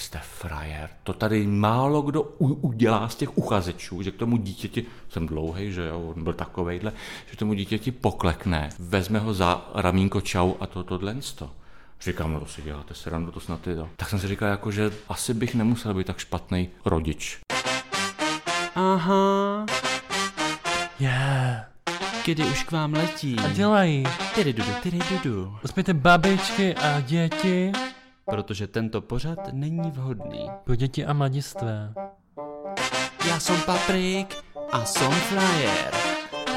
jste frajer. To tady málo kdo u, udělá z těch uchazečů, že k tomu dítěti, jsem dlouhý, že jo, on byl takovejhle, že k tomu dítěti poklekne, vezme ho za ramínko čau a to tohle to. Říkám, no to si děláte srandu, to snad je to. Tak jsem si říkal, jako, že asi bych nemusel být tak špatný rodič. Aha. Yeah. Kdy už k vám letí. A dělají. Tyry dudu, tyry dudu. Uspějte babičky a děti Protože tento pořad není vhodný. pro děti a mladistvé. Já jsem Paprik a jsem Flyer.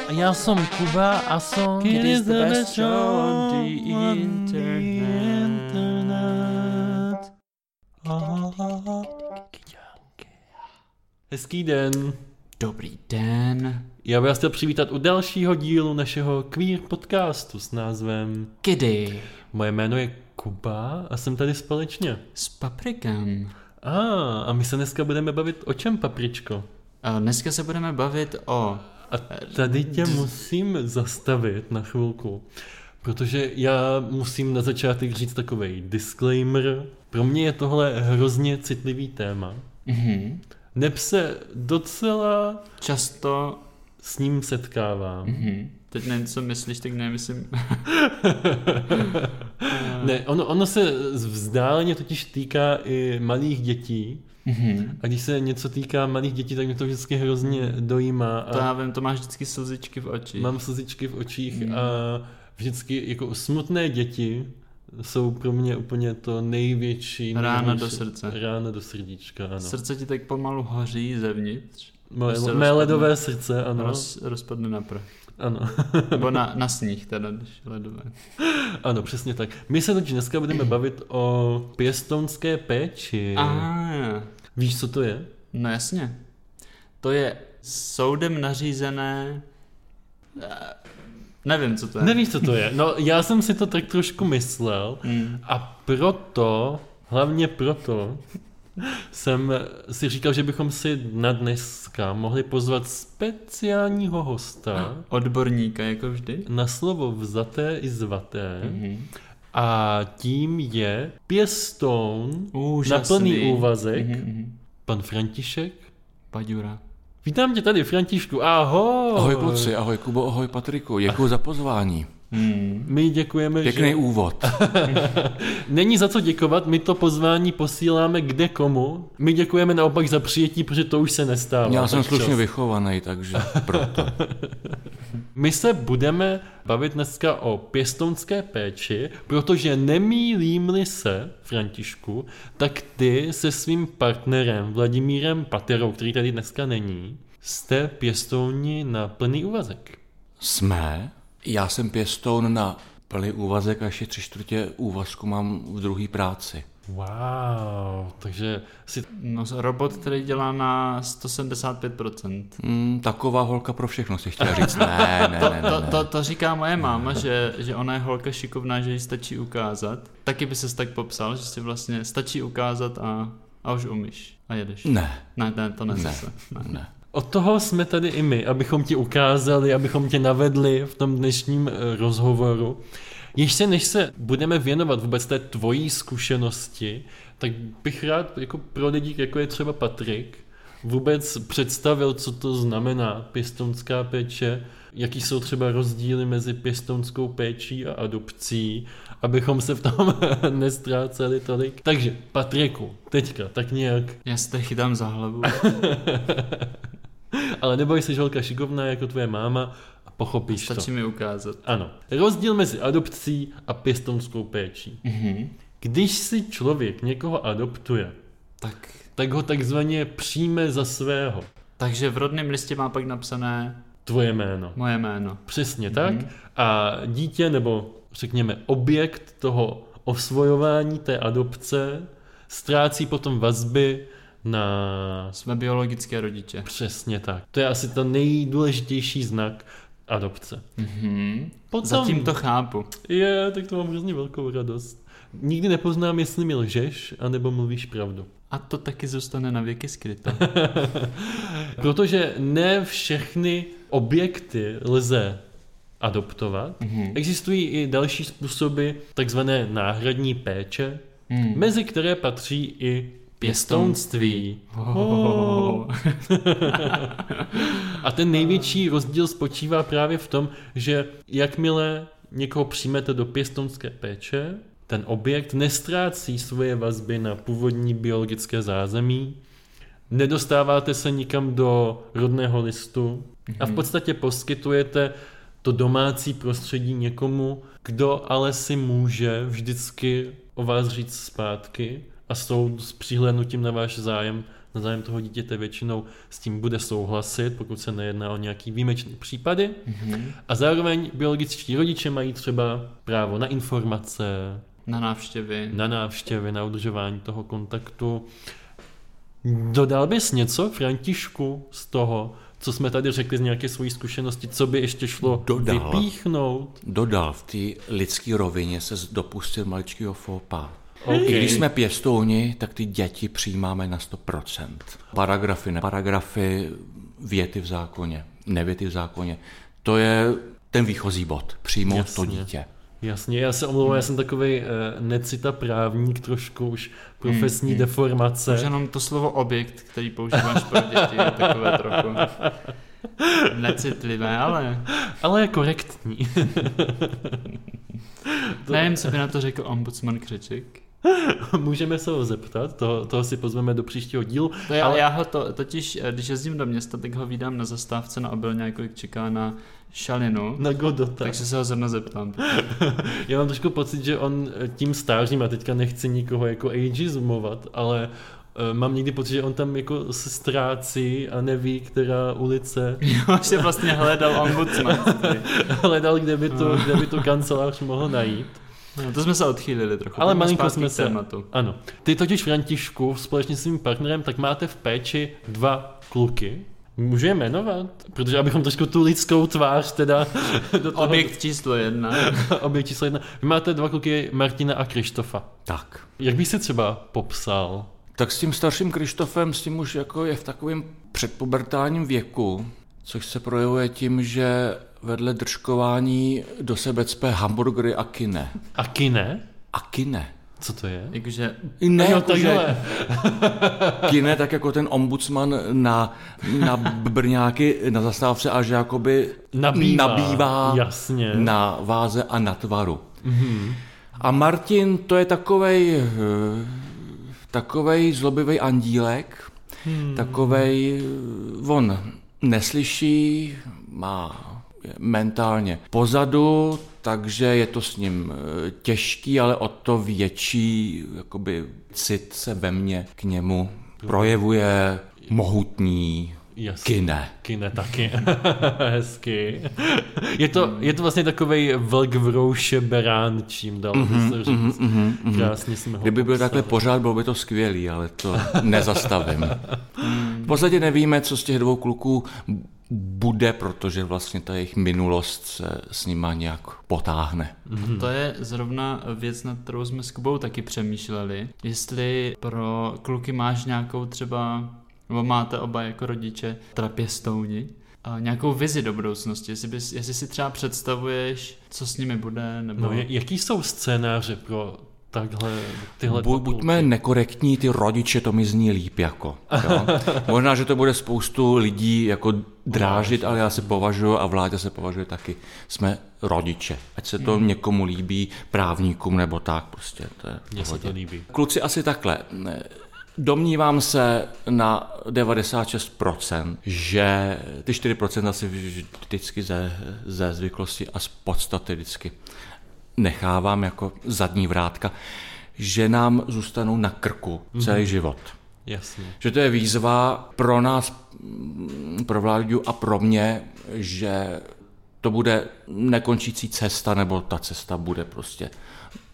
A já jsem Kuba a jsem It is the best show on the internet. Hezký den. Dobrý den. Já bych vás chtěl přivítat u dalšího dílu našeho queer podcastu s názvem Kdy? Moje jméno je Kuba a jsem tady společně. S Paprikem. A, a my se dneska budeme bavit o čem, papričko? A dneska se budeme bavit o... A tady tě musím zastavit na chvilku, protože já musím na začátek říct takový disclaimer. Pro mě je tohle hrozně citlivý téma. Mhm. Neb se docela Často... s ním setkávám. Mhm. Teď nevím, co myslíš, tak nemyslím... Ne, ono, ono se vzdáleně totiž týká i malých dětí. Mhm. A když se něco týká malých dětí, tak mě to vždycky hrozně dojímá. To A já vím, to máš vždycky slzičky v očích. mám slzičky v očích Mm. a vždycky jako smutné děti jsou pro mě úplně to největší... Rána největší- do srdce. Rána do srdíčka, ano. Srdce ti tak pomalu hoří zevnitř. Moje, prostě mé ledové srdce, ano. Roz, rozpadne na prach. Ano. Nebo na, na sníh teda, když ledové. ano, přesně tak. My se totiž dneska budeme bavit o pěstounské péči. Aha, Víš, co to je? no jasně. To je soudem nařízené... eh, Nevím, co to je. Nevíš, co to je? No, já jsem si to tak trošku myslel Mm. a proto, hlavně proto, jsem si říkal, že bychom si na dneska mohli pozvat speciálního hosta Odborníka, jako vždy. na slovo vzaté i zvaté Mhm. a tím je pěstoun na Úžasný. plný úvazek, Mhm, mhm. pan František. Paďura. Vítám tě tady, Františku, ahoj. Ahoj kluci, ahoj Kubo, ahoj Patriku, děkuji za pozvání. Hmm. My děkujeme, Pěkný že... úvod. Není za co děkovat, my to pozvání posíláme kde komu. My děkujeme naopak za přijetí, protože to už se nestává. Já jsem slušně čas. vychovaný, takže proto. My se budeme bavit dneska o pěstounské péči, protože nemýlím-li se, Františku, tak ty se svým partnerem Vladimírem Paterou, který tady dneska není, jste pěstouni na plný úvazek. Jsme, já jsem pěstoun na plný úvazek a ještě tři čtvrtě úvazku mám v druhé práci. Wow, takže si No, robot, který dělá na 175%. Hmm, taková holka pro všechno si chtěla říct. Ne, ne, ne, ne. To, ne. to, to říká moje máma, že, že ona je holka šikovná, že jí stačí ukázat. Taky by se tak popsal, že si vlastně stačí ukázat a, a už umíš. A jedeš. Ne, Ne, ne to ne, Ne. ne. ne. Od toho jsme tady i my, abychom ti ukázali, abychom tě navedli v tom dnešním eh, rozhovoru. Ještě než se budeme věnovat vůbec té tvojí zkušenosti, tak bych rád jako pro lidi, jako je třeba Patrik, vůbec představil, co to znamená pěstounská péče, jaký jsou třeba rozdíly mezi pěstounskou péčí a adopcí, abychom se v tom nestráceli tolik. Takže Patriku, teďka, tak nějak Já se chytám za hlavu. Ale neboj se, žolka šikovná jako tvoje máma a pochopíš Stačí to. mi ukázat. Ano. Rozdíl mezi adopcí a pěstounskou péčí. Mhm. Když si člověk někoho adoptuje, Tak, tak ho takzvaně přijme za svého. takže v rodném listě má pak napsané Tvoje jméno. moje jméno. Přesně tak. Mhm. A dítě, nebo řekněme objekt toho osvojování té adopce, ztrácí potom vazby na Jsme biologické rodiče. Přesně tak. To je asi to nejdůležitější znak adopce. Mhm. Potom, Zatím to chápu. Je, tak to mám hrozně velkou radost. Nikdy nepoznám, jestli mi lžeš, anebo mluvíš pravdu. A to taky zůstane na věky skryto. Protože ne všechny objekty lze adoptovat. Mhm. Existují i další způsoby takzvané náhradní péče, Mhm. mezi které patří i pěstounství. Oh. A ten největší rozdíl spočívá právě v tom, že jakmile někoho přijmete do pěstounské péče, ten objekt nestrácí svoje vazby na původní biologické zázemí, nedostáváte se nikam do rodného listu a v podstatě poskytujete to domácí prostředí někomu, kdo ale si může vždycky o vás říct zpátky a soud s přihlédnutím na váš zájem, na zájem toho dítěte většinou s tím bude souhlasit, pokud se nejedná o nějaký výjimečný případy. Mhm. A zároveň biologičtí rodiče mají třeba právo na informace, Na návštěvy. na návštěvy, na udržování toho kontaktu. Dodal bys něco, Františku, z toho, co jsme tady řekli z nějaké svojí zkušenosti, co by ještě šlo Dodal. vypíchnout? Dodal, v té lidské rovině se dopustil maličkého fópa. OK. I když jsme pěstouni, tak ty děti přijímáme na 100%. Paragrafy, ne paragrafy, věty v zákoně, nevěty v zákoně. To je ten výchozí bod. Přijmout to Jasně. dítě. Jasně, já se omlouvám, já jsem takový uh, necita právník, trošku už profesní deformace. Už jenom to slovo objekt, který používáš pro děti, je takové trochu necitlivé, ale Ale je korektní. nevím, co by na to řekl ombudsman Křeček. Můžeme se ho zeptat, toho, toho si pozveme do příštího dílu. To je, Ale- já ho to, totiž, eh, když jezdím do města, tak ho vídám na zastávce na obilňáku, jak čeká na šalinu. Na Godota. Takže se ho zrovna zeptám. Já mám trošku pocit, že on eh, tím stářím, a teďka nechci nikoho jako ageismovat, ale eh, mám někdy pocit, že on tam jako se ztrácí a neví, která ulice Jo, že vlastně hledal ombudsman. hledal, kde by, to, kde by tu kancelář mohl najít. No, to jsme se odchýlili trochu. Ale Pojďme malinko jsme se... tématu. Ano. Ty totiž, Františku, společně s svým partnerem, tak máte v péči dva kluky. Můžu je jmenovat? Protože abychom trošku tu lidskou tvář teda do toho... Objekt číslo jedna. objekt číslo jedna. Vy máte dva kluky Martina a Krištofa. Tak. Jak bych si třeba popsal? Tak s tím starším Krištofem, s tím už jako je v takovém předpubertálním věku, což se projevuje tím, že vedle držkování do sebe cpe hamburgery a kine. A kine? A kine. Co to je? Jakože Ne, jo, jako, že kine, tak jako ten ombudsman na, na brňáky na zastávce a že jakoby Nabývá. nabývá Jasně. na váze a na tvaru. Mm-hmm. A Martin, to je takovej, eh, takovej zlobivý andílek, hmm. takovej, eh, on neslyší, má mentálně pozadu, takže je to s ním eh, těžký, ale o to větší jakoby, cit se ve mně k němu projevuje mohutný Jasně. kine. Kine taky. Hezky. Je to, je to vlastně takovej vlk v rouše berán, čím dal by se říct. Krásně jsme ho Kdyby byl takhle pořád, bylo by to skvělý, ale to nezastavím. V podstatě nevíme, co z těch dvou kluků bude, protože vlastně ta jejich minulost se s nima nějak potáhne. To je zrovna věc, nad kterou jsme s Kubou taky přemýšleli. Jestli pro kluky máš nějakou třeba, nebo máte oba jako rodiče, teda pěstouni, a nějakou vizi do budoucnosti, jestli, bys, jestli si třeba představuješ, co s nimi bude, nebo... No, jaký jsou scénáře pro takhle tyhle Bu, buďme nekorektní, ty rodiče, to mi zní líp jako. Jo? Možná, že to bude spoustu lidí jako drážit, ale já se považuji a vládě se považuje taky. Jsme rodiče. Ať se to někomu líbí, právníkům nebo tak, prostě to je Mně se to líbí. Kluci asi takhle. Domnívám se na 96%, že ty 4% asi vždycky ze, ze zvyklosti a z podstaty vždycky nechávám jako zadní vrátka, že nám zůstanou na krku celý život. Jasně. Že to je výzva pro nás, pro vládu a pro mě, že to bude nekončící cesta, nebo ta cesta bude prostě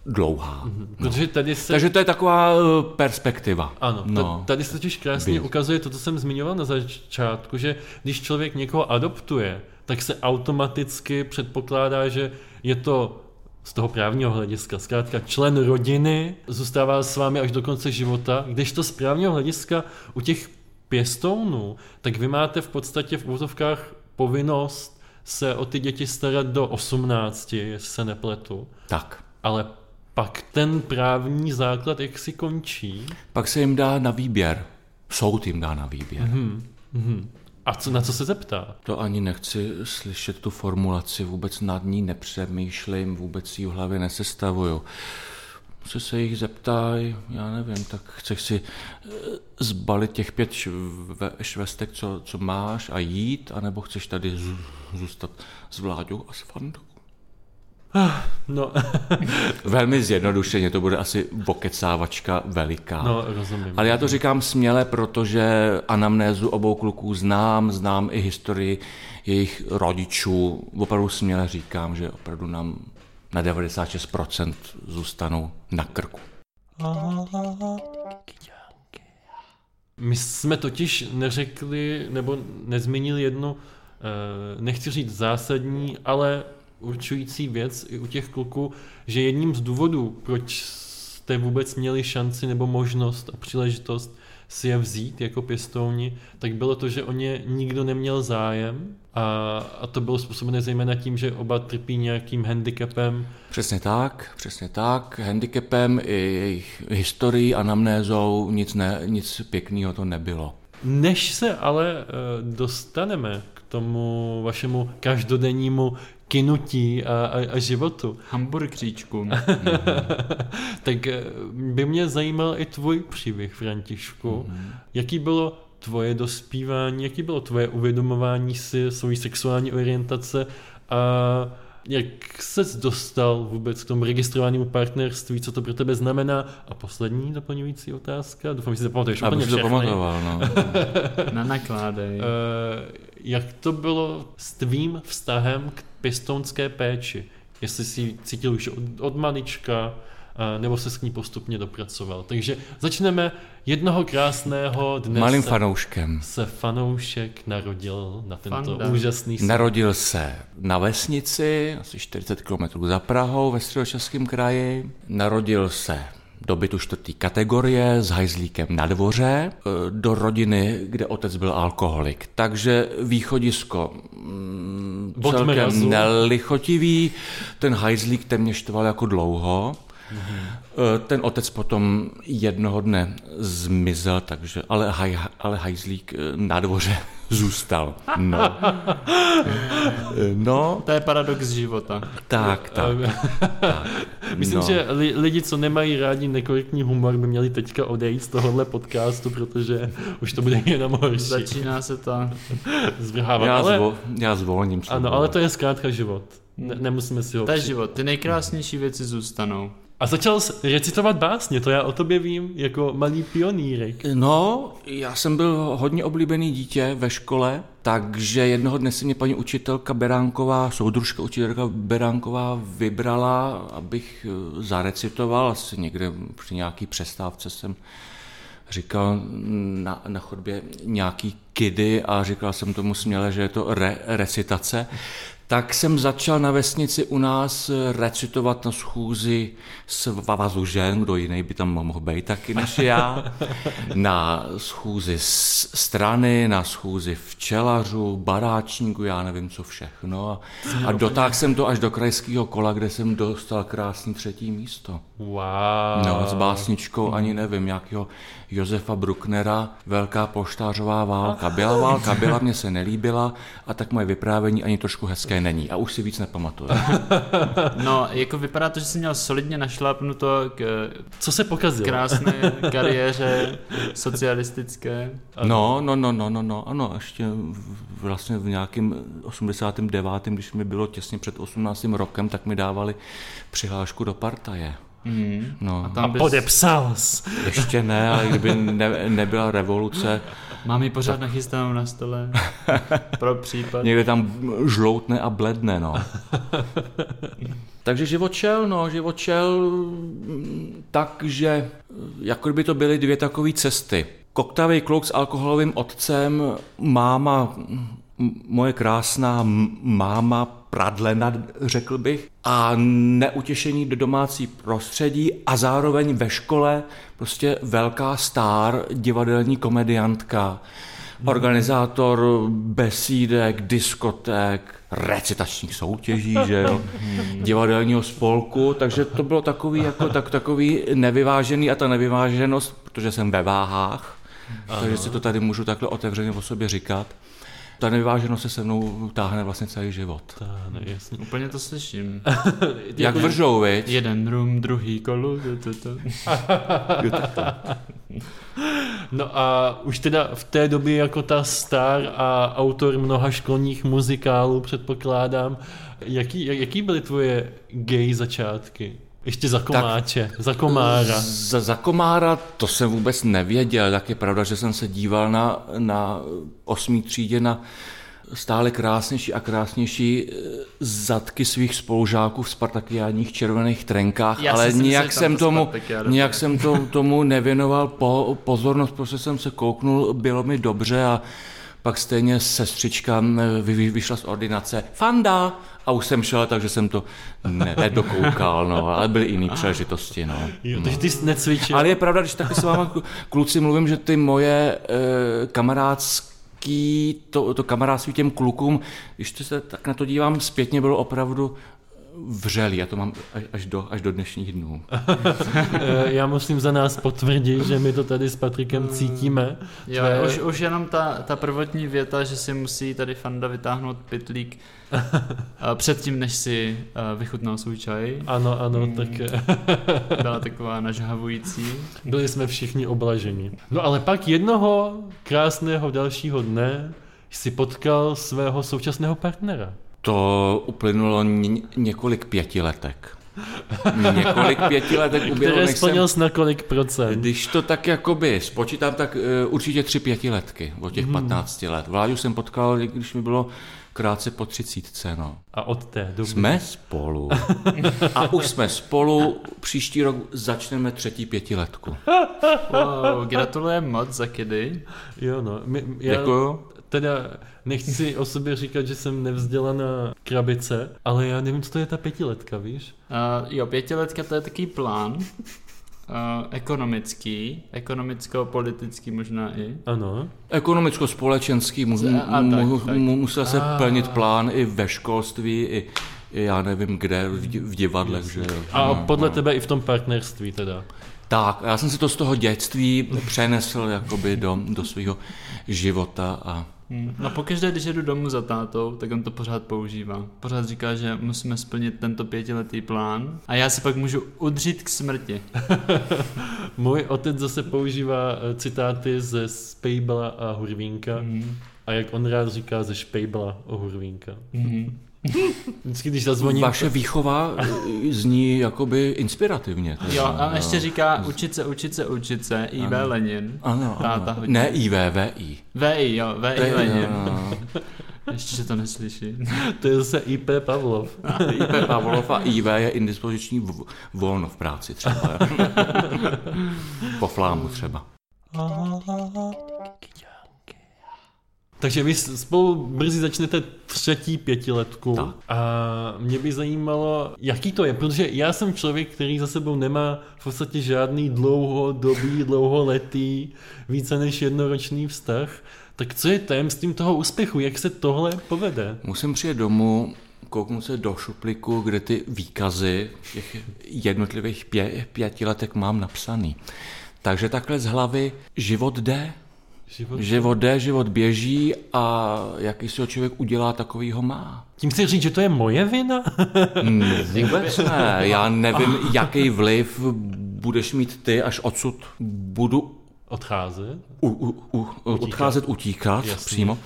dlouhá. Protože tady se... Takže to je taková eh, perspektiva. Ano, no. no, tady se totiž krásně ukazuje to, co jsem zmiňoval na začátku, že když člověk někoho adoptuje, tak se automaticky předpokládá, že je to z toho právního hlediska, zkrátka člen rodiny, zůstává s vámi až do konce života, když to z právního hlediska u těch pěstounů, tak vy máte v podstatě v úzovkách povinnost se o ty děti starat do 18, jestli se nepletu, Tak. ale pak ten právní základ jak si končí. Pak se jim dá na výběr. Soud jim dá na výběr. Mhm. Mhm. A co, na co se zeptá? To ani nechci slyšet tu formulaci, vůbec nad ní nepřemýšlím, vůbec ji v hlavě nesestavuju. Se se jich zeptají, já nevím, tak chceš si eh, zbalit těch pět šve, švestek, co, co máš a jít, anebo chceš tady zů- zůstat s Vláďou a s Fandou? No, Velmi zjednodušeně, to bude asi bokecávačka veliká. no rozumím. Ale já to říkám směle, protože anamnézu obou kluků znám, znám i historii jejich rodičů. Opravdu směle říkám, že opravdu nám na 96% zůstanou na krku. My jsme totiž neřekli, nebo nezmínili jednu, eh, nechci říct zásadní, ale určující věc i u těch kluků, že jedním z důvodů, proč jste vůbec měli šanci nebo možnost a příležitost si je vzít jako pěstouni, tak bylo to, že o ně nikdo neměl zájem a, a to bylo způsobené zejména tím, že oba trpí nějakým handicapem. Přesně tak, přesně tak. Handicapem i jejich historií, anamnézou, nic, ne, nic pěkného to nebylo. Než se ale eh, dostaneme k tomu vašemu každodennímu kinutí a, a, a životu, Hamburgříčku. tak eh, by mě zajímal i tvůj příběh, Františku. Mm-hmm. Jaký bylo tvoje dospívání, jaký bylo tvoje uvědomování si svojí sexuální orientace a jak ses dostal vůbec k tomu registrovanému partnerství, co to pro tebe znamená? A poslední doplňující otázka, doufám, že si zapamatuješ úplně všechny. pamatoval, no. Na nakládej. Eh, jak to bylo s tvým vztahem k pěstounské péči? Jestli si cítil už od, od malička, eh, nebo se s ní postupně dopracoval. Takže začneme jednoho krásného dne. Malým se, fanouškem. se fanoušek narodil na tento Fanda. úžasný svět. Narodil se na vesnici, asi 40 km za Prahou ve středočeském kraji. Narodil se do bytu čtvrtý kategorie s hajzlíkem na dvoře, eh, do rodiny, kde otec byl alkoholik. Takže východisko mm, celkem nelichotivý, ten hajzlík ten mě štval jako dlouho. Eh, Ten otec potom jednoho dne zmizel, takže, ale, haj, ale hajzlík eh, na dvoře zůstal. No. No, To je paradox života. tak, tak. tak. Myslím, no. že li, lidi, co nemají rádi nekorektní humor, by měli teďka odejít z tohohle podcastu, protože už to bude jenom horší. Začíná se ta... Zvrhávat. Já, ale, zvo, já zvolním ano, ale to je zkrátka život. Ne, nemusíme si ho To je život. Ty nejkrásnější věci zůstanou. A začal jsi recitovat básně, to já o tobě vím, jako malý pionýrek. No, já jsem byl hodně oblíbený dítě ve škole, takže jednoho dne si mě paní učitelka Beránková, soudružka učitelka Beránková vybrala, abych eh, zarecitoval, asi někde při nějaký přestávce jsem říkal na, na chodbě nějaký kidy a říkal jsem tomu směle, že je to re, recitace. Tak jsem začal na vesnici u nás recitovat na schůzi svazu žen, kdo jiný by tam mohl být taky než já, na schůzi strany, na schůzi včelařů, baráčníků, já nevím co všechno. A, a dotáhl jsem to až do krajského kola, kde jsem dostal krásný třetí místo. Wow. No, s básničkou ani nevím, nějakého Josefa Brucknera, Velká poštářová válka. Byla válka, byla, mně se nelíbila a tak moje vyprávění ani trošku hezké není. A už si víc nepamatuju. No, jako vypadá to, že jsi měl solidně našlápnuto k Co se pokazilo? krásné kariéře socialistické. No, no, no, no, no, no, ano, ještě vlastně v nějakém 89., když mi bylo těsně před 18. rokem, tak mi dávali přihlášku do partaje. Mm. No, A A tam bys... podepsal jsi. ještě ne, ale kdyby ne, nebyla revoluce, Mám ji pořád nachystanou na stole. Pro případ. Někde tam žloutne a bledne, no. Takže život šel, no, život šel mm, tak, že jako by to byly dvě takové cesty. Koktavý kluk s alkoholovým otcem, máma, m- moje krásná m- máma pradlena, řekl bych, a neutěšení do domácí prostředí a zároveň ve škole prostě velká star, divadelní komediantka, organizátor besídek, diskoték, recitačních soutěží, že jo, divadelního spolku, takže to bylo takový, jako, tak, takový nevyvážený a ta nevyváženost, protože jsem ve váhách, Aha. takže si to tady můžu takhle otevřeně o sobě říkat, ta nevyváženost se se mnou táhne vlastně celý život. Táhne, jasně. Úplně to slyším. Jak vržou, viď? Jeden rum, druhý kolu. To, to, to. No a už teda v té době jako ta star a autor mnoha školních muzikálů předpokládám, jaký, jaký byly tvoje gay začátky? Ještě za komáče, tak, za komára. Za, za komára to jsem vůbec nevěděl, tak je pravda, že jsem se díval na, na osmý třídě na stále krásnější a krásnější eh, zadky svých spolužáků v spartakiádních červených trenkách, Já ale si nijak jsem tomu, nijak jsem to, tomu nevěnoval po, pozornost, protože jsem se kouknul, bylo mi dobře a pak stejně sestřička vy, vy, vyšla z ordinace, Fanda, a už jsem šel, takže jsem to ne, nedokoukal, no, ale byly jiné příležitosti, no. Jo, takže ty jsi necvičil. Ale je pravda, když taky s váma kluci mluvím, že ty moje e, kamarádský, to, to kamarádství těm klukům, když to se tak na to dívám zpětně, bylo opravdu vřelý. Já to mám až, do, až do dnešních dnů. Eh, Já musím za nás potvrdit, že my to tady s Patrikem cítíme. Jo, Tvé- už, už jenom ta, ta prvotní věta, že si musí tady Fanda vytáhnout pitlík a předtím, než si uh, vychutnal svůj čaj, Ano, ano, Hmm. tak eh, byla taková nažhavující. byli jsme všichni oblaženi. No ale pak jednoho krásného dalšího dne si potkal svého současného partnera. To uplynulo ně, několik pětiletek. Několik pětiletek uběhlo, Které jsem, splnil jsi na kolik procent? Když to tak jakoby spočítám, tak uh, určitě tři pětiletky od těch 15 let. Vláďu jsem potkal, když mi bylo krátce po třicítce, no. A od té doby... Jsme spolu. A už jsme spolu. Příští rok začneme třetí pětiletku. Wow, gratulujem moc za kedy. Jo, no. My, já Děkuju. teda nechci o sobě říkat, že jsem nevzdělaná krabice, ale já nevím, co to je ta pětiletka, víš? Uh, jo, pětiletka to je takový plán. Uh, ekonomický, ekonomicko-politický možná i. Ano. Ekonomicko-společenský mu, A- mu, tak. mu, musel se A. plnit plán i ve školství, i, i já nevím kde, v, di- v divadlech, že jo. A No, podle no. tebe i v tom partnerství teda. Tak, já jsem si to z toho dětství přenesl jakoby do, do svého života a Hmm. No pokaždé, když jedu domů za tátou, tak on to pořád používá. Pořád říká, že musíme splnit tento pětiletý plán a já se pak můžu udřít k smrti. Můj otec zase používá eh, citáty ze Spejbla a Hurvínka Hmm. a jak on rád říká ze Špejbla o Hurvínka. Hmm. Vždycky, když zazvoní... vaše výchova eh, zní jakoby inspirativně. Jo, a ještě říká učit se, učit se, učit se, I.V. Lenin. Ano, ano. Ne IVVI. VI, jo, VI To je- Lenin. Ještě, že to neslyší. To je zase IP Pavlov. IP Pavlov a IV je indispoziční v- volno v práci třeba. jo. po flámu třeba. Takže vy spolu brzy začnete třetí pětiletku Tak. a mě by zajímalo, jaký to je, protože já jsem člověk, který za sebou nemá v podstatě žádný dlouhodobý, dlouholetý, více než jednoročný vztah. Tak co je tajemstvím toho úspěchu? Jak se tohle povede? Musím přijet domů, kouknout se do šuplíku, kde ty výkazy těch jednotlivých pě, pětiletek mám napsaný. Takže takhle z hlavy život jde, Život? život jde, život běží a jaký si ho člověk udělá, takový ho má. Tím chci říct, že to je moje vina? Hmm, Vůbec ne. Já nevím, jaký vliv budeš mít ty, až odsud budu Odcházet? u, u, u, odcházet, utíkat Jasně. přímo,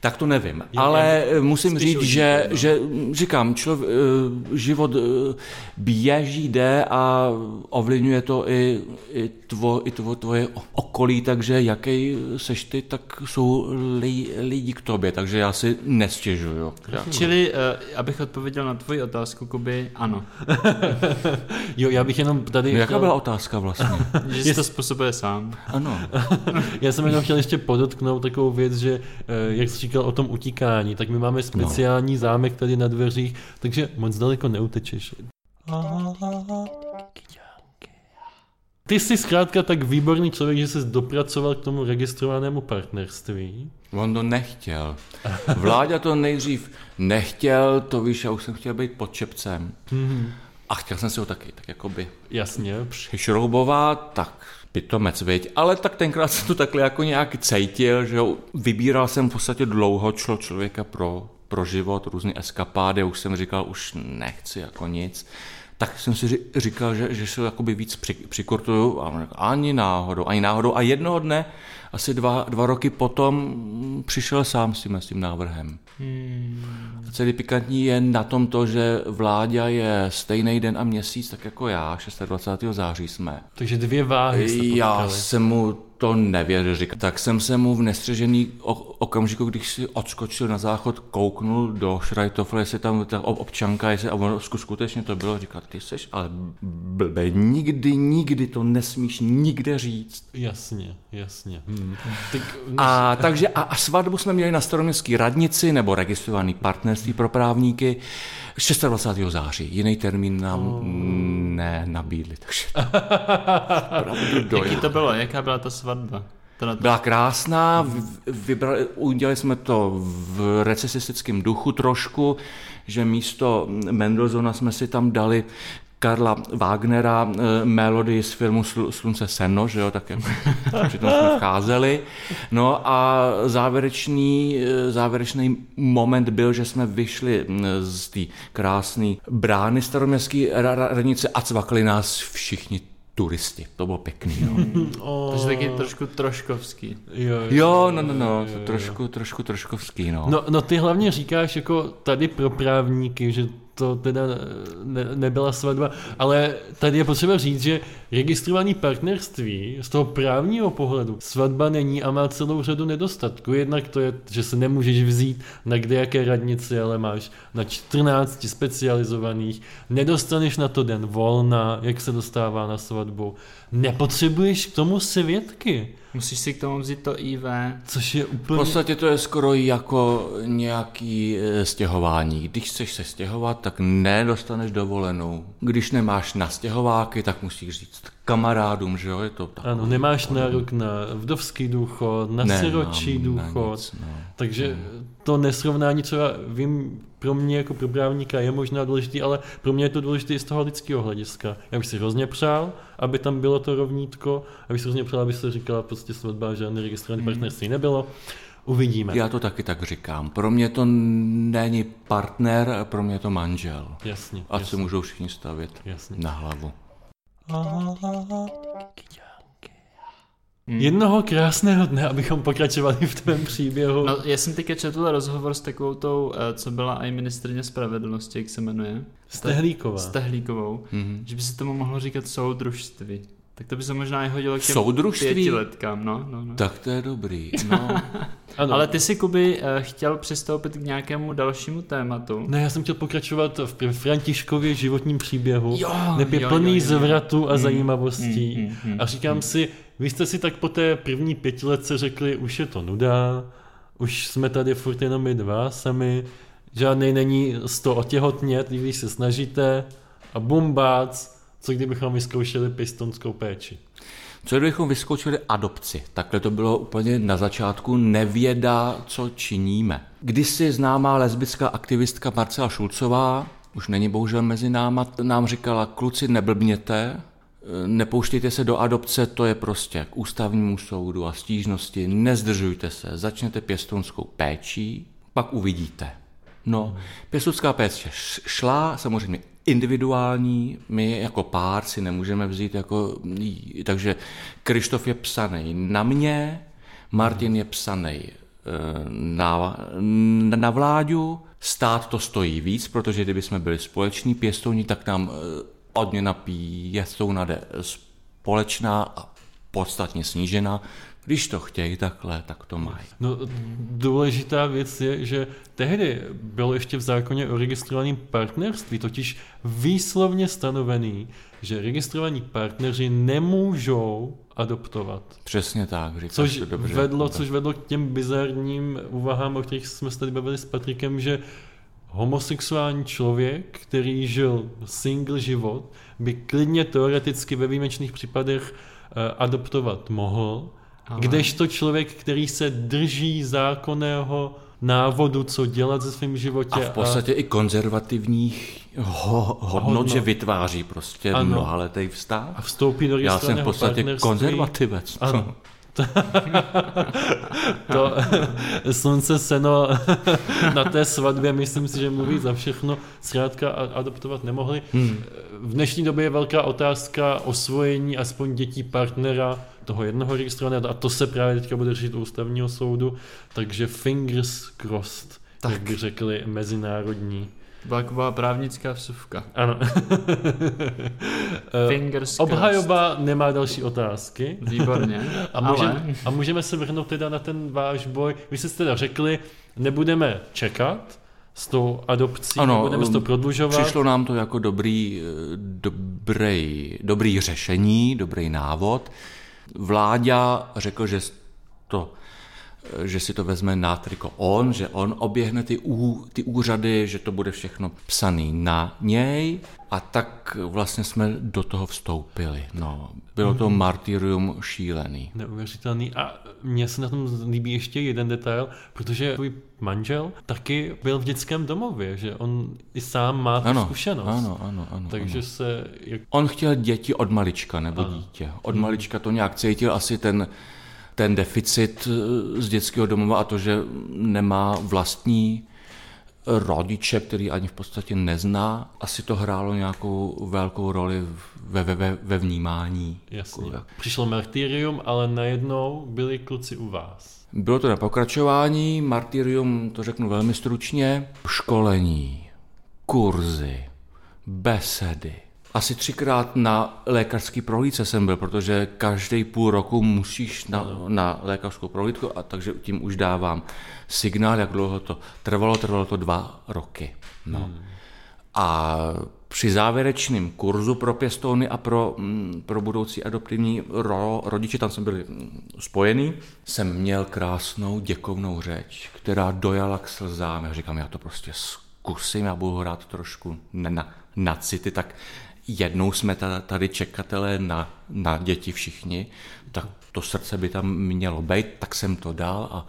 tak to nevím. Ale musím Spíš říct, utíkat, že, no. že říkám, člov, eh, život eh, běží, jde a ovlivňuje to i, i, tvo, i tvo, tvoje okolí, takže jaký seš ty, tak jsou li, lidi k tobě, takže já si nestěžuju. Čili, uh, abych odpověděl na tvoji otázku, Kuby, ano. Jo, já bych jenom tady... Jaká chtěl- byla otázka vlastně? Že si to způsobuje sám. Ano. Já jsem jenom chtěl ještě podotknout takovou věc, že eh, jak jsi říkal o tom utíkání, tak my máme speciální no. zámek tady na dveřích, takže moc daleko neutečeš. Ty jsi zkrátka tak výborný člověk, že jsi dopracoval k tomu registrovanému partnerství. On to nechtěl. Vláďa to nejdřív nechtěl, to víš, já už jsem chtěl být pod čepcem. A chtěl jsem si ho taky, tak jakoby Jasně. přišroubovat, tak pitomec, viď? Ale tak tenkrát jsem to takhle jako nějak cejtil, že jo. Vybíral jsem v podstatě dlouho člo člověka pro, pro život, různé eskapády, už jsem říkal, už nechci jako nic. Tak jsem si říkal, že, že se jakoby víc při, přikurtuju a on řekl, ani náhodou, ani náhodou. A jednoho dne, asi dva, dva roky potom, přišel sám s tím, s tím návrhem. A celý pikantní je na tom to, že Vláďa je stejný den a měsíc, tak jako já, 26. září jsme. Takže dvě váhy jste Já potkali. jsem mu to nevěřil říkat. Tak jsem se mu v nestřežený okamžiku, když si odskočil na záchod, kouknul do Šrajtofle, jestli tam ta ob- občanka, jestli, a ono sku- skutečně to bylo, říkat, ty seš ale blbej, nikdy, nikdy to nesmíš nikde říct. Jasně, jasně. Hmm. Tak, A takže a, a svatbu jsme měli na staroměstské radnici nebo registrovaný partnerství pro právníky 26. září. Jiný termín nám oh. nenabídli, takže. Jaký to bylo? Jaká byla ta svatba? Teda to... Byla krásná, vybrali, udělali jsme to v recesistickém duchu trošku, že místo Mendelssohna jsme si tam dali Karla Wagnera eh, melodii z filmu Slu- Slunce seno, že jo, tak jako přitom jsme vcházeli. No a závěrečný, eh, závěrečný moment byl, že jsme vyšli mm, z té krásné brány staroměstské ra- ra- radnice a cvakli nás všichni turisti. To bylo pěkný, no. o, Takže taky trošku troškovský. jo, Jo, no, no, no, jo, to jo. trošku, trošku, troškovský, no. No, no ty hlavně říkáš jako tady pro právníky, že to teda ne, nebyla svatba, ale tady je potřeba říct, že registrovaný partnerství z toho právního pohledu svatba není a má celou řadu nedostatků. Jednak to je, že se nemůžeš vzít na kde jaké radnici, ale máš na 14 specializovaných, nedostaneš na to den volna, jak se dostává na svatbu, nepotřebuješ k tomu svědky, Musíš si k tomu vzít to IV. což je V úplně... podstatě to je skoro jako nějaký eh, stěhování. Když chceš se stěhovat, tak nedostaneš dovolenou. Když nemáš na stěhováky, tak musíš říct kamarádům, že jo, je to tak. Ano, nemáš nárok na vdovský důchod, na Nemám siročí na důchod, nic, no. takže to nesrovnání třeba, vím, pro mě jako pro právníka je možná důležitý, ale pro mě je to důležité i z toho lidského hlediska. Já bych si hrozně přál, aby tam bylo to rovnítko, abych si hrozně přál, aby se říkala prostě svatba, že žádné registrované partnerství nebylo. Uvidíme. Já to taky tak říkám. Pro mě to není partner, pro mě je to manžel. Jasně, se jasně, můžou všichni stavět jasně. na hlavu. Jednoho krásného dne, abychom pokračovali v tvém příběhu. No, já jsem teďka četl rozhovor s takovou tou, eh, co byla i ministrině spravedlnosti, jak se jmenuje. Stehlíková. Stehlíkovou. Mhm. Že by se tomu mohlo říkat soudružství. Tak to by se možná i hodilo k těm Soudružství? pětiletkám, no, no, no. Tak to je dobrý. No. Ano. Ale ty si, Kuby, eh, chtěl přistoupit k nějakému dalšímu tématu. Ne, já jsem chtěl pokračovat v Františkově životním příběhu. Jo, Neb je jo, plný jo, jo, jo. zvratu a Mm, zajímavostí. mm, mm, mm, a říkám si, vy jste si tak po té první pětiletce řekli, už je to nuda, už jsme tady furt jenom my dva sami, žádnej není z toho otěhotnět, když se snažíte a bumbác, co kdybychom vyzkoušeli pistonskou péči. Co kdybychom vyzkoušeli adopci? Takhle to bylo úplně na začátku nevěda, co činíme. Kdysi známá lesbická aktivistka Marcela Šulcová, už není bohužel mezi náma, nám říkala, kluci neblbněte, nepouštějte se do adopce, to je prostě k ústavnímu soudu a stížnosti, nezdržujte se, začněte pěstounskou péčí, pak uvidíte. No, pěstounská péče šla, samozřejmě individuální, my jako pár si nemůžeme vzít jako, takže Krištof je psaný na mě, Martin je psaný eh, na, na vládu, stát to stojí víc, protože kdyby jsme byli společní pěstouni, tak nám eh, odměna pěstouna jde společná a podstatně snížena. Když to chtějí takhle, tak to mají. No, důležitá věc je, že tehdy bylo ještě v zákoně o registrovaném partnerství totiž výslovně stanovený, že registrovaní partneři nemůžou adoptovat. Přesně tak, říkáš Což to dobře. vedlo, což vedlo k těm bizarním úvahám, o kterých jsme se tady bavili s Patrikem, že homosexuální člověk, který žil single život, by klidně teoreticky ve výjimečných případech eh, adoptovat mohl, Ale- kdežto člověk, který se drží zákonného návodu, co dělat ze svým životě. A v podstatě i konzervativních ho, hodnot, Hodnot. že vytváří prostě Ano. mnohaletý vztah. a vstoupí do Já jsem v podstatě konzervativec. Ano. To slunce seno na té svatbě, myslím si, že mluví za všechno. Zkrátka a- adoptovat nemohli. Hmm. V dnešní době je velká otázka osvojení aspoň dětí partnera toho jednoho registrovaného a to se právě teďka bude řešit u ústavního soudu, takže fingers crossed, tak. jak by řekli mezinárodní. Byla taková právnická vsuvka. Ano. Eh, Fingers crossed. Obhajoba nemá další otázky. Výborně. A můžeme, Ale a můžeme se vrhnout teda na ten váš boj. Vy jste teda řekli, nebudeme čekat s tou adopcí, Ano, nebudeme s to um, prodlužovat. Přišlo nám to jako dobrý, eh, dobrý, dobrý řešení, dobrý návod. Vláďa řekl, že to že si to vezme na triko on, že on oběhne ty, ú, ty úřady, že to bude všechno psaný na něj a tak vlastně jsme do toho vstoupili. No, bylo to martyrium šílený. Neuvěřitelný. A mně se na tom líbí ještě jeden detail, protože tvůj manžel taky byl v dětském domově, že on i sám má tu Ano, zkušenost. ano, ano, ano. Takže ano. se... Jak... On chtěl děti od malička, nebo Ano. dítě. Od malička to nějak cítil asi ten, ten deficit eh, z dětského domova a to, že nemá vlastní rodiče, který ani v podstatě nezná. Asi to hrálo nějakou velkou roli ve, ve, ve, ve vnímání. Jasně. Jako- Přišlo martyrium, ale najednou byli kluci u vás. Bylo to na pokračování, martyrium, to řeknu velmi stručně, školení, kurzy, besedy. Asi třikrát na lékařský prohlídce jsem byl, protože každý půl roku musíš na, na lékařskou prohlídku, a takže tím už dávám signál, jak dlouho to trvalo. Trvalo to dva roky. No. A při závěrečném kurzu pro pěstouny a pro, mm, pro budoucí adoptivní ro, rodiče, tam jsme byli mm, spojený, jsem měl krásnou děkovnou řeč, která dojala k slzám. Já říkám, já to prostě zkusím, já budu hrát trošku na, na, na city, tak jednou jsme ta- tady čekatelé na, na děti všichni, tak to srdce by tam mělo být, tak jsem to dal a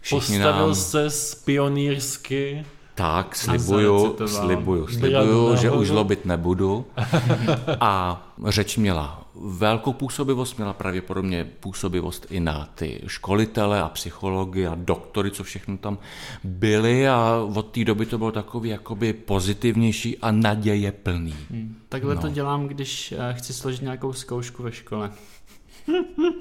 všichni Postavil nám... se pionýrsky Tak, slibuju, slibuju, slibuju, že už zlobit nebudu. A řeč měla velkou působivost, měla pravděpodobně působivost i na ty školitele a psychology a doktory, co všechno tam byli a od té doby to bylo takový jakoby pozitivnější a naděje plný. Hm. Takhle No. to dělám, když eh, chci složit nějakou zkoušku ve škole.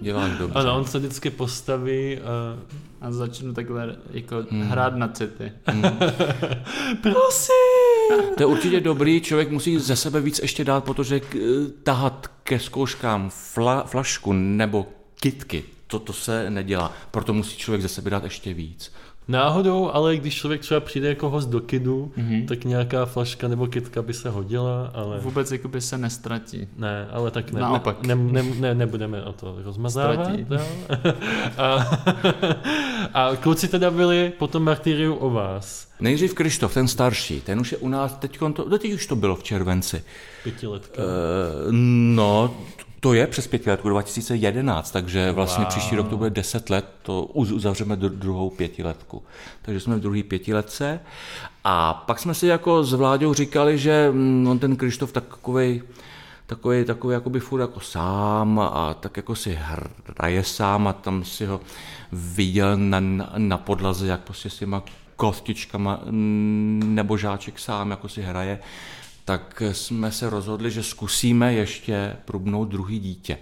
Děláš dobře. Ano, on se vždycky postaví a A začnu takhle jako Hmm. hrát na city. prosím! To je určitě dobrý, člověk musí ze sebe víc ještě dát, protože k, tahat ke zkouškám fla, flašku nebo kitky, to, to se nedělá. Proto musí člověk ze sebe dát ještě víc. Náhodou, ale když člověk třeba přijde jako host do kidu, Mhm. tak nějaká flaška nebo kitka by se hodila, ale... Vůbec jakoby se nestratí. Ne, ale tak ne, Naopak. ne, ne, ne, nebudeme o to rozmazávat. Ztratí. jo. A, a kluci teda byli potom martyriu o vás. Nejdřív Krištof, ten starší, ten už je u nás, teď, to, teď už to bylo v červenci. Pětiletka. E, no, to je přes pěti let, 2011, takže vlastně Wow. příští rok to bude 10 let, to uz- uzavřeme dru- druhou pětiletku. Takže jsme v druhé pětiletce. A pak jsme si jako s Vláďou říkali, že mm, on ten Krištof takovej, takový, takový jakoby furt jako sám a tak jako si hraje sám a tam si ho viděl na, na, podlaze, jak prostě s těma kostičkama nebo žáček sám jako si hraje, tak jsme se rozhodli, že zkusíme ještě prubnout druhý dítě.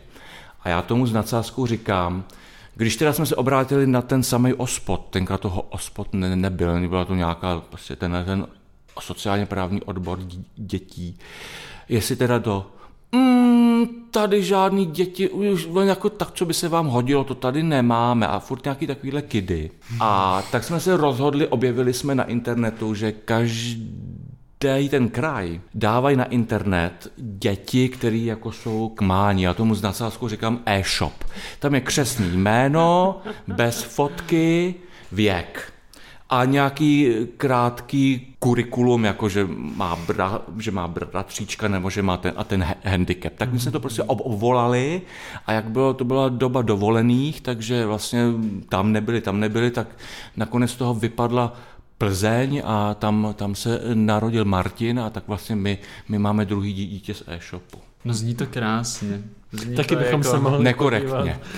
A já tomu s nadsázkou říkám, když teda jsme se obrátili na ten samý ospod, tenkrát toho ospod ne, nebyl, nebyla to nějaká, prostě ten, ten sociálně právní odbor dětí, jestli teda do Mm, tady žádný děti, už jako tak, co by se vám hodilo, to tady nemáme a furt nějaký takovýhle kidy. A tak jsme se rozhodli, objevili jsme na internetu, že každý ten kraj dávají na internet děti, které jako jsou k mání. Já tomu s nadsázkou říkám e-shop. Tam je křesní jméno, bez fotky, věk. a nějaký krátký kurikulum, jako že má, bra, že má bratříčka nebo že má ten a ten handicap. Tak my jsme to prostě obvolali a jak bylo, to byla doba dovolených, takže vlastně tam nebyli, tam nebyli, tak nakonec z toho vypadla Plzeň a tam, tam se narodil Martin a tak vlastně my, my máme druhý dítě z e-shopu. No zní to krásně. Zní Taky to bychom jako se mohli Nekorektně.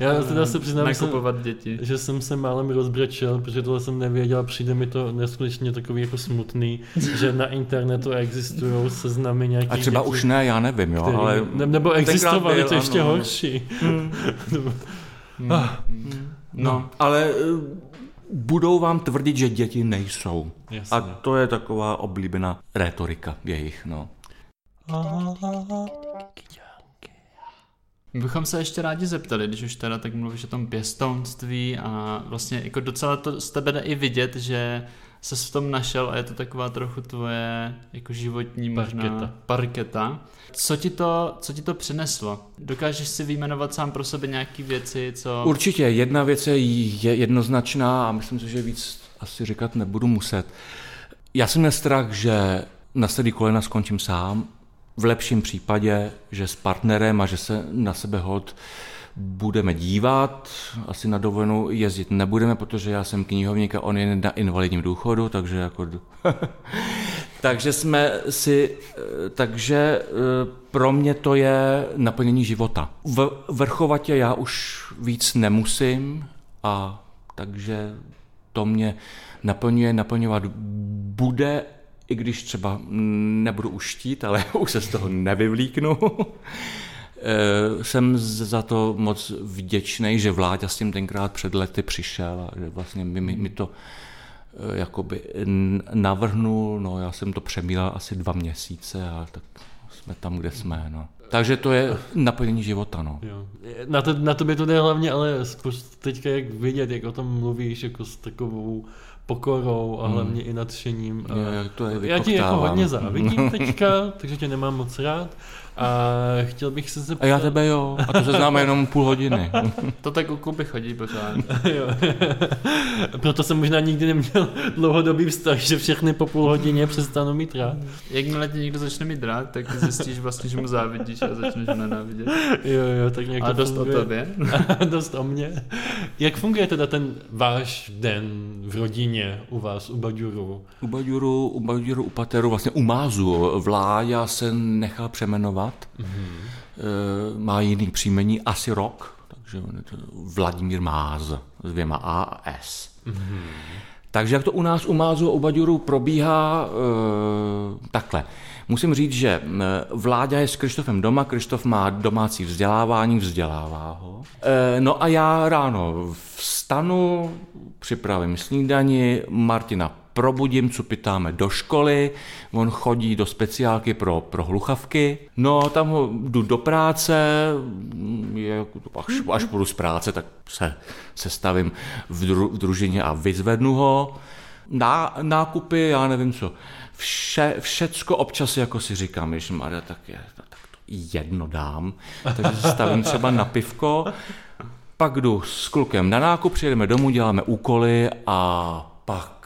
Já teda se přiznám, že jsem, nakupovat děti. že jsem se málem rozbrečel, protože tohle jsem nevěděl a přijde mi to neskutečně takový jako smutný, že na internetu existují seznamy nějakých A třeba dětí, už ne, já nevím, jo, který, ale... ne, nebo existovaly, byl, to ještě ano. horší. Ah, No, Ale eh, budou vám tvrdit, že děti nejsou. Jasně. A to je taková oblíbená rétorika jejich, no. Bychom se ještě rádi zeptali, když už teda tak mluvíš o tom pěstounství a vlastně jako docela to z tebe jde i vidět, že se v tom našel a je to taková trochu tvoje jako životní možná Parketa. parketa. Co ti to, co ti to přineslo? Dokážeš si vyjmenovat sám pro sebe nějaké věci, co... Určitě, jedna věc je, je jednoznačná a myslím si, že víc asi říkat nebudu muset. Já jsem měl strach, že na sedý kolena skončím sám, v lepším případě, že s partnerem a že se na sebe hod budeme dívat, asi na dovolenou jezdit nebudeme, protože já jsem knihovník a on je na invalidním důchodu, takže jako... takže jsme si, eh, takže eh, pro mě to je naplnění života. V vrchovatě já už víc nemusím a takže to mě naplňuje, naplňovat bude, i když třeba nebudu už štít, ale už se z toho nevyvlíknu. Eh, Jsem za to moc vděčný, že Vláďa s tím tenkrát před lety přišel a že vlastně mi, mi, mi to eh, jakoby navrhnul, no já jsem to přemýlel asi dva měsíce a tak jsme tam, kde jsme, no. Takže to je naplnění života, no. Jo. Na, to, na tobě to jde hlavně, ale teďka jak vidět, jak o tom mluvíš jako s takovou pokorou a hlavně i nadšením. A jak to je já ti jako hodně závidím teďka, takže tě nemám moc rád. A chtěl bych se zeptat... A já tebe jo, a to se známe jenom půl hodiny. To tak u Kuby chodí pořád. Jo. Proto jsem možná nikdy neměl dlouhodobý vztah, že všechny po půl hodině přestanu mít rád. Jakmile tě někdo začne mít rád, tak zjistíš vlastně, že mu závidíš a začneš ho nenávidět. Jo, jo, tak nějak A to dost o funguje. tobě. dost o mě. Jak funguje teda ten váš den v rodině u vás, u Baďuru? U Baďuru, u Baďuru, u Pateru, vlastně u Mázu, Vláďa se nechal přemenovat. Mm-hmm. Má jiný příjmení, asi rok, takže Vladimír Máz s dvěma A a S. Mm-hmm. Takže jak to u nás u Mázu u Baďuru probíhá e, takhle. Musím říct, že m, Vláďa je s Krištofem doma, Krištof má domácí vzdělávání, vzdělává ho. E, no a já ráno vstanu, připravím snídani, Martina probudím, co pytáme do školy, on chodí do speciálky pro, pro hluchavky, no tam ho jdu do práce, je, až, až půjdu z práce, tak se, se stavím v, dru, v družině a vyzvednu ho, Ná, nákupy, já nevím co, vše, všecko občas jako si říkám, že Maria, tak je, tak to jedno dám, takže se stavím třeba na pivko, pak jdu s klukem na nákup, přijedeme domů, děláme úkoly a pak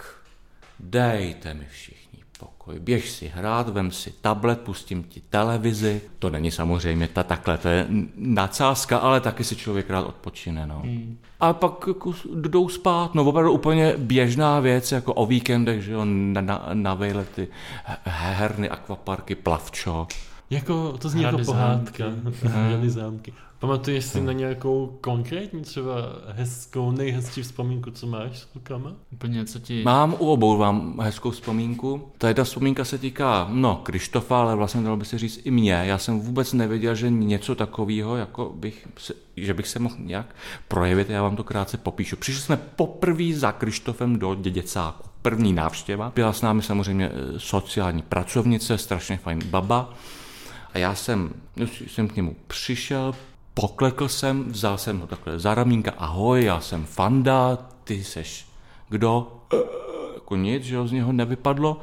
dejte mi všichni pokoj. Běž si hrát, vem si tablet, pustím ti televizi. To není samozřejmě ta takhle, to je nadsázka, ale taky si člověk rád odpočine. No. Hmm. A pak jdou spát, no opravdu úplně běžná věc, jako o víkendech, že jo, na, na, na vejlety, herny, akvaparky, plavčo. Jako, to zní Hrady jako pohádka. zámky. Hrady zámky. Pamatuješ si na nějakou konkrétní, třeba hezkou, nejhezčí vzpomínku, co máš s klukama? Úplně co ti... Mám u obou vám hezkou vzpomínku. Ta jedna vzpomínka se týká, no, Krištofa, ale vlastně dalo by se říct i mě. Já jsem vůbec nevěděl, že něco takového, jako bych se, že bych se mohl nějak projevit, já vám to krátce popíšu. Přišli jsme poprvé za Krištofem do děděcáku. První návštěva. Byla s námi samozřejmě eh, sociální pracovnice, strašně fajn baba. A já jsem, jsem k němu přišel, poklekl jsem, vzal jsem ho takhle za ramínka, ahoj, já jsem Fanda, ty seš kdo? Jako nic, že z něho nevypadlo.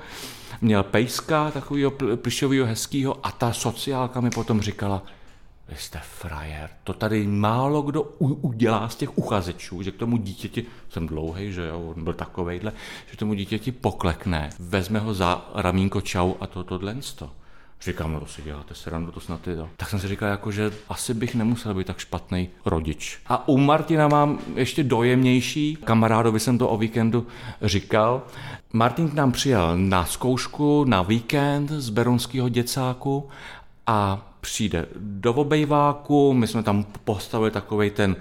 Měl pejska takového plišového hezkýho a ta sociálka mi potom říkala, vy jste frajer. To tady málo kdo udělá z těch uchazečů, že k tomu dítěti, jsem dlouhý, že jo, on byl takovejhle, že tomu dítěti poklekne, vezme ho za ramínko čau a to tohle to. Říkám, no to si děláte srandu, to snad je to. Tak jsem si říkal, jako, že asi bych nemusel být tak špatný rodič. A u Martina mám ještě dojemnější, kamarádovi jsem to o víkendu říkal. Martin k nám přijel na zkoušku, na víkend z Beronského děcáku a přijde do obejváku, my jsme tam postavili takový ten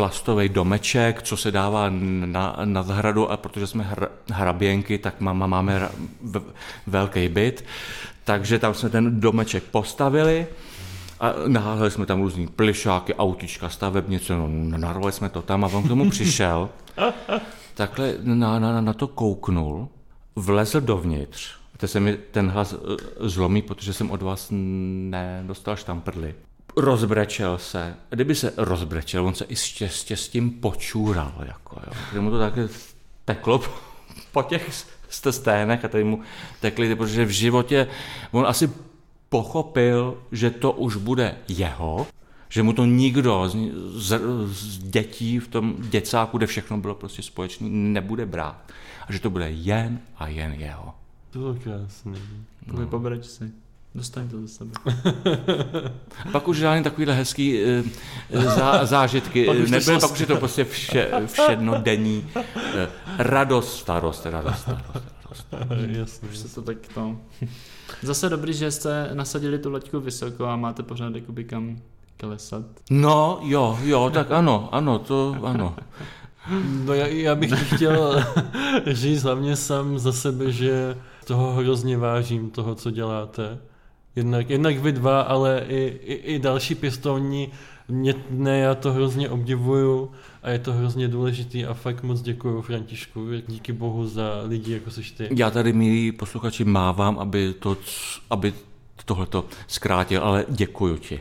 plastový domeček, co se dává na, na zahradu a protože jsme hr, hraběnky, tak mama máme v, velký byt, takže tam jsme ten domeček postavili a naházeli jsme tam různý plišáky, autička, stavebnice, no, narvali jsme to tam a on k tomu přišel, takhle na, na, na to kouknul, vlezl dovnitř, to se mi ten hlas eh, zlomí, protože jsem od vás nedostal štamprly. Rozbrečel se. Kdyby se rozbrečel, on se i štěstě s tím počůral. Jako, jo. Kdyby mu to také teklo po těch sténech a tady mu tekly, protože v životě on asi pochopil, že to už bude jeho, že mu to nikdo z, z, z dětí v tom děcáku, kde všechno bylo prostě společný, nebude brát. A že to bude jen a jen jeho. To bylo krásný. No. Pobreč si. Dostaň to ze sebe. pak už žádný takovýhle hezký uh, zá, zážitky pak nebyly, pak už je to prostě vše, všednodenní uh, radost, starost, radost, starost. Jasně. Už se to tak to... Zase dobrý, že jste nasadili tu laťku vysoko a máte pořád jakoby kam klesat. No, jo, jo, tak ano, ano, to ano. No já, já bych chtěl říct hlavně sám za sebe, že toho hrozně vážím, toho, co děláte. Jednak, jednak vy dva, ale i, i, i další pěstovní, mě, ne, já to hrozně obdivuju a je to hrozně důležitý a fakt moc děkuji Františku, díky bohu za lidi, jako seš ty. Já tady, milí posluchači, mávám, aby, to, aby tohleto zkrátil, ale děkuji ti.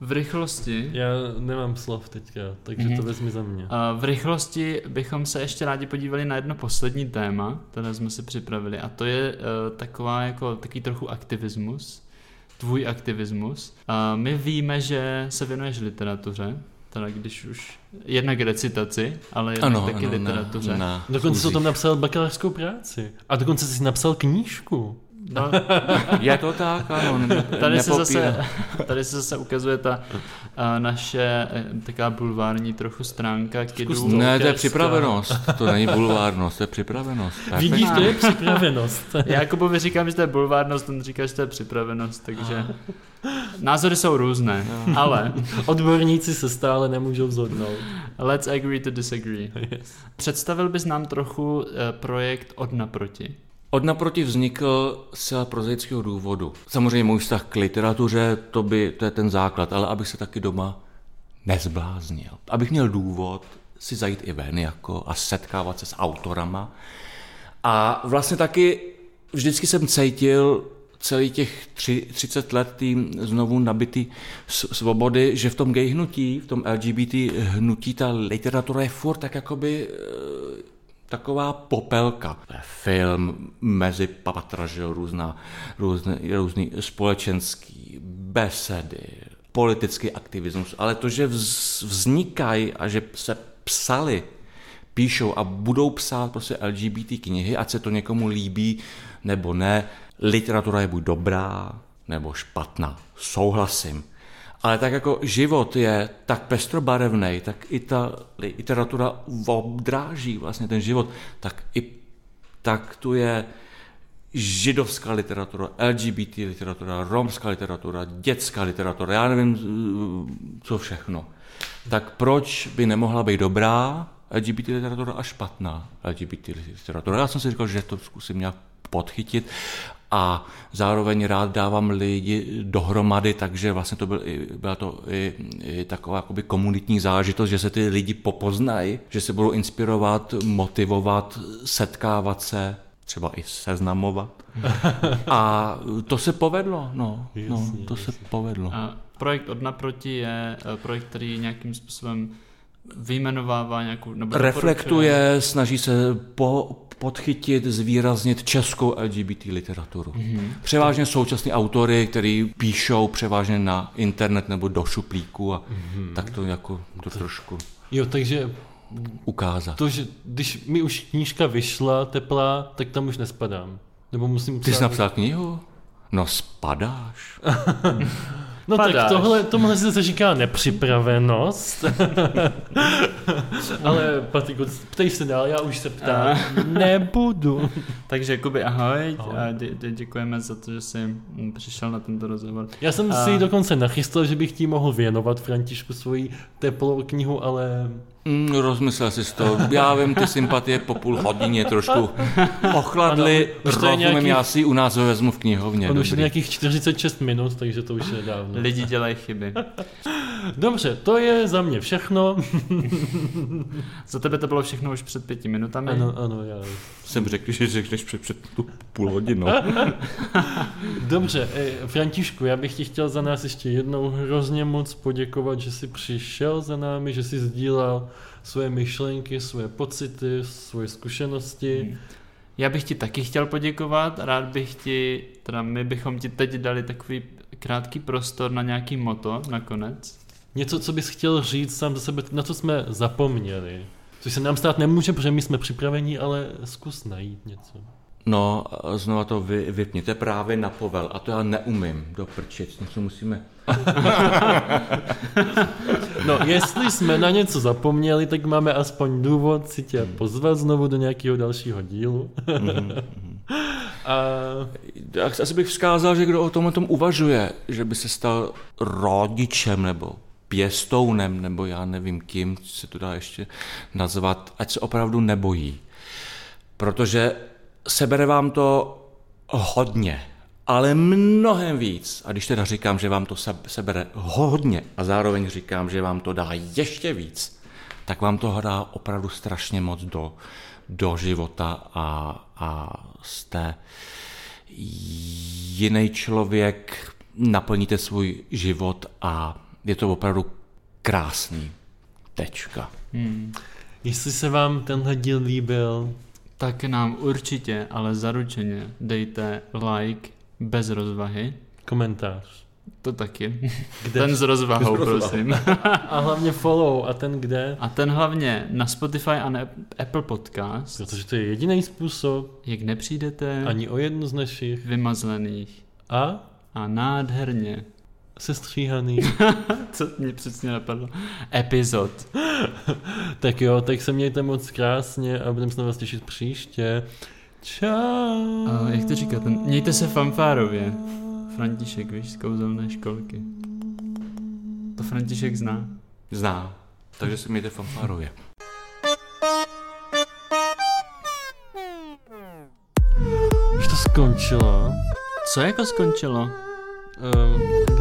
V rychlosti. Já nemám slov teďka, takže mm-hmm. to vezmi za mě. A v rychlosti bychom se ještě rádi podívali na jedno poslední téma, které jsme si připravili, a to je uh, taková jako takový trochu aktivismus, tvůj aktivismus. A my víme, že se věnuješ literatuře, teda když už jednak recitaci, ale jednak ano, taky ano, literatuře. Na, na dokonce jsi o tom napsal bakalářskou práci. A dokonce jsi napsal knížku. No, je to tak, ano. Tady se, zase, tady se zase ukazuje ta a naše eh, taková bulvární trochu stránka kidů. Ne, to je připravenost, to není bulvárnost, to je připravenost. Vidíš, to je připravenost. Já Jakubovi říkám, že to je bulvárnost, on říká, že to je připravenost, takže názory jsou různé, ale... Odborníci se stále nemůžou zhodnout. Let's agree to disagree. Yes. Představil bys nám trochu eh, projekt od naproti. Od naproti vznikl z prozaického důvodu. Samozřejmě můj vztah k literatuře, to, by, to je ten základ, ale abych se taky doma nezbláznil. Abych měl důvod si zajít i ven jako a setkávat se s autorama. A vlastně taky vždycky jsem cítil celý těch tři, 30 let tý znovu nabitý svobody, že v tom gay hnutí, v tom LGBT hnutí ta literatura je furt tak jakoby taková popelka. Film mezi patra, že různá, různý, různý společenský besedy, politický aktivismus, ale to, že vznikají a že se psali, píšou a budou psát prostě LGBT knihy, ať se to někomu líbí nebo ne, literatura je buď dobrá nebo špatná. Souhlasím. Ale tak jako život je tak pestrobarevný, tak i ta literatura obdráží vlastně ten život, tak i tak tu je židovská literatura, LGBT literatura, romská literatura, dětská literatura, já nevím, co všechno. Tak proč by nemohla být dobrá LGBT literatura a špatná LGBT literatura? Já jsem si říkal, že to zkusím nějak podchytit a zároveň rád dávám lidi dohromady, takže vlastně to byl, byla to i, i taková jakoby komunitní zážitost, že se ty lidi popoznají, že se budou inspirovat, motivovat, setkávat se, třeba i seznamovat. A to se povedlo, no, no to se povedlo. A projekt od naproti je eh, projekt, který nějakým způsobem vyjmenovává nějakou... Nebo Reflektuje, snaží se po, podchytit, zvýraznit českou LGBT literaturu. Mm-hmm. Převážně současní autory, kteří píšou převážně na internet nebo do šuplíku a mm-hmm. tak to jako to trošku Jo, takže ukázat. to, že když mi už knížka vyšla teplá, tak tam už nespadám. Nebo musím Ty jsi psát- napsal knihu? No spadáš. No tak Padáš. tohle, tohle se zase říká nepřipravenost. Ale Patriku, ptej se dál, já už se ptám. Nebudu. Takže Kuby, ahoj, Ahoj. a dě, dě, děkujeme za to, že jsi mm, přišel na tento rozhovor. Já jsem A- si dokonce nachystal, že bych ti mohl věnovat Františku svoji teplou knihu, ale Mm, rozmyslel jsi to. Já vím, ty sympatie po půl hodině trošku ochladly. Rozumím, nějaký- já si ji u nás ho vezmu v knihovně. on už je nějakých 46 minut, takže to už je dávno. Lidi dělají chyby. Dobře, to je za mě všechno. Za tebe to bylo všechno už před pěti minutami. Ano, ano, já. Jsem řekl, že řekneš před, před tu půl hodinou. Dobře, eh, Františku, já bych ti chtěl za nás ještě jednou hrozně moc poděkovat, že jsi přišel za námi, že jsi sdílel svoje myšlenky, svoje pocity, svoje zkušenosti. Já bych ti taky chtěl poděkovat, rád bych ti, teda my bychom ti teď dali takový krátký prostor na nějaký moto nakonec. Něco, co bys chtěl říct sám za sebe, na co jsme zapomněli. Což se nám stát nemůže, protože my jsme připraveni, ale zkus najít něco. No, a znova to vy, vypněte právě na povel. A to já neumím do prčic. Něco musíme... No, jestli jsme na něco zapomněli, tak máme aspoň důvod si tě pozvat znovu do nějakého dalšího dílu. A Tak asi bych vzkázal, že kdo o tomhle tom uvažuje, že by se stal rodičem nebo pěstounem, nebo já nevím kým se to dá ještě nazvat, ať se opravdu nebojí. Protože sebere vám to hodně, ale mnohem víc. A když teda říkám, že vám to se- sebere hodně a zároveň říkám, že vám to dá ještě víc, tak vám to dá opravdu strašně moc do, do života a, a jste jiný člověk, naplníte svůj život a je to opravdu krásný. Tečka. Hmm. jestli se vám tenhle díl líbil, Tak nám určitě, ale zaručeně dejte like bez rozvahy. komentář. To taky. Kde? Ten s rozvahou, rozvahy. prosím. A hlavně follow. A ten kde? A ten hlavně na Spotify a na Apple Podcast. Protože to je jediný způsob, Jak nepřijdete ani o jednu z našich. vymazlených A a nádherně, sestříhaný. co mě přesně napadlo, epizod. tak jo, tak se mějte moc krásně a budeme se na vás těšit příště. Čau. A jak to říká, ten, mějte se fanfárově. František, víš, z kouzelné školky. To František zná. Zná. Takže si mějte fanfárově. Už to skončilo. Co jako skončilo? Um,